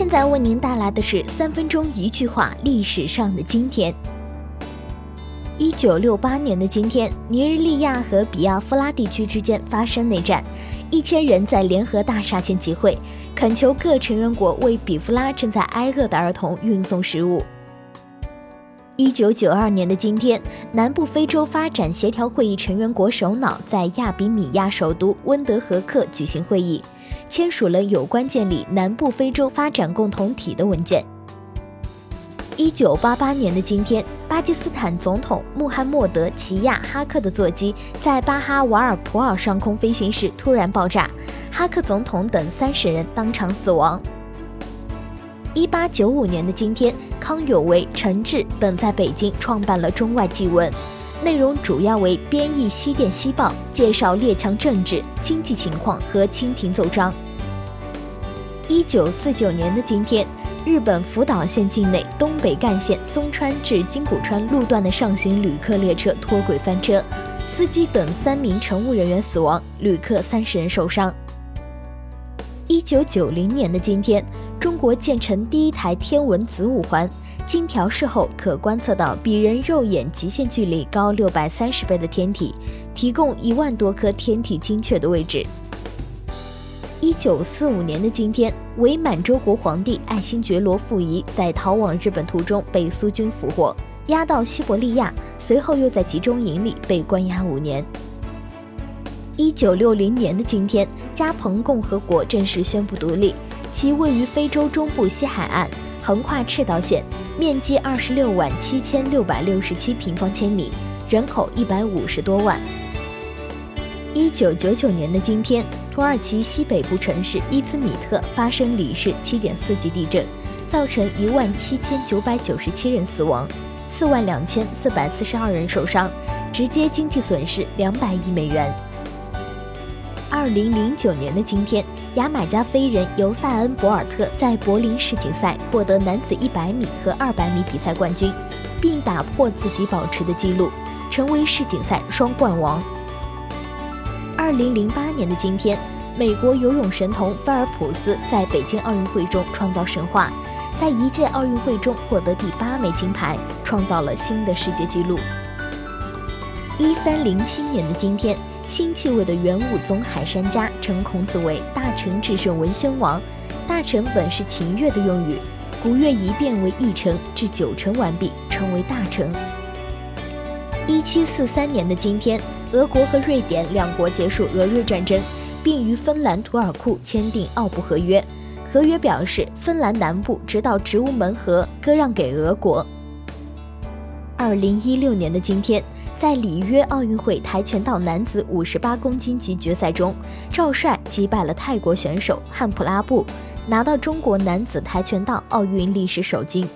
现在为您带来的是三分钟一句话：历史上的今天。一九六八年的今天，尼日利亚和比亚夫拉地区之间发生内战，一千人在联合大厦前集会，恳求各成员国为比夫拉正在挨饿的儿童运送食物。一九九二年的今天，南部非洲发展协调会议成员国首脑在亚比米亚首都温德和克举行会议，签署了有关建立南部非洲发展共同体的文件。一九八八年的今天，巴基斯坦总统穆罕默德·齐亚哈克的座机在巴哈瓦尔普尔上空飞行时突然爆炸，哈克总统等三十人当场死亡。一八九五年的今天，康有为、陈志等在北京创办了《中外纪文》，内容主要为编译《西电西报》，介绍列强政治、经济情况和清廷奏章。一九四九年的今天。日本福岛县境内东北干线松川至金谷川路段的上行旅客列车脱轨翻车，司机等三名乘务人员死亡，旅客三十人受伤。一九九零年的今天，中国建成第一台天文子午环，经调试后可观测到比人肉眼极限距离高六百三十倍的天体，提供一万多颗天体精确的位置。一九四五年的今天，伪满洲国皇帝爱新觉罗溥仪在逃往日本途中被苏军俘获，押到西伯利亚，随后又在集中营里被关押五年。一九六零年的今天，加蓬共和国正式宣布独立，其位于非洲中部西海岸，横跨赤道线，面积二十六万七千六百六十七平方千米，人口一百五十多万。一九九九年的今天。土耳其西北部城市伊兹米特发生里氏七点四级地震，造成一万七千九百九十七人死亡，四万两千四百四十二人受伤，直接经济损失两百亿美元。二零零九年的今天，牙买加飞人尤塞恩·博尔特在柏林世锦赛获得男子一百米和二百米比赛冠军，并打破自己保持的纪录，成为世锦赛双冠王。二零零八年的今天，美国游泳神童菲尔普斯在北京奥运会中创造神话，在一届奥运会中获得第八枚金牌，创造了新的世界纪录。一三零七年的今天，辛弃卫的元武宗海山家称孔子为大成至圣文宣王。大成本是秦乐的用语，古乐一变为一成，至九成完毕，称为大成。一七四三年的今天。俄国和瑞典两国结束俄日战争，并与芬兰、图尔库签订奥布合约。合约表示，芬兰南部直到植物门河割让给俄国。二零一六年的今天，在里约奥运会跆拳道男子五十八公斤级决赛中，赵帅击败了泰国选手汉普拉布，拿到中国男子跆拳道奥运历史首金。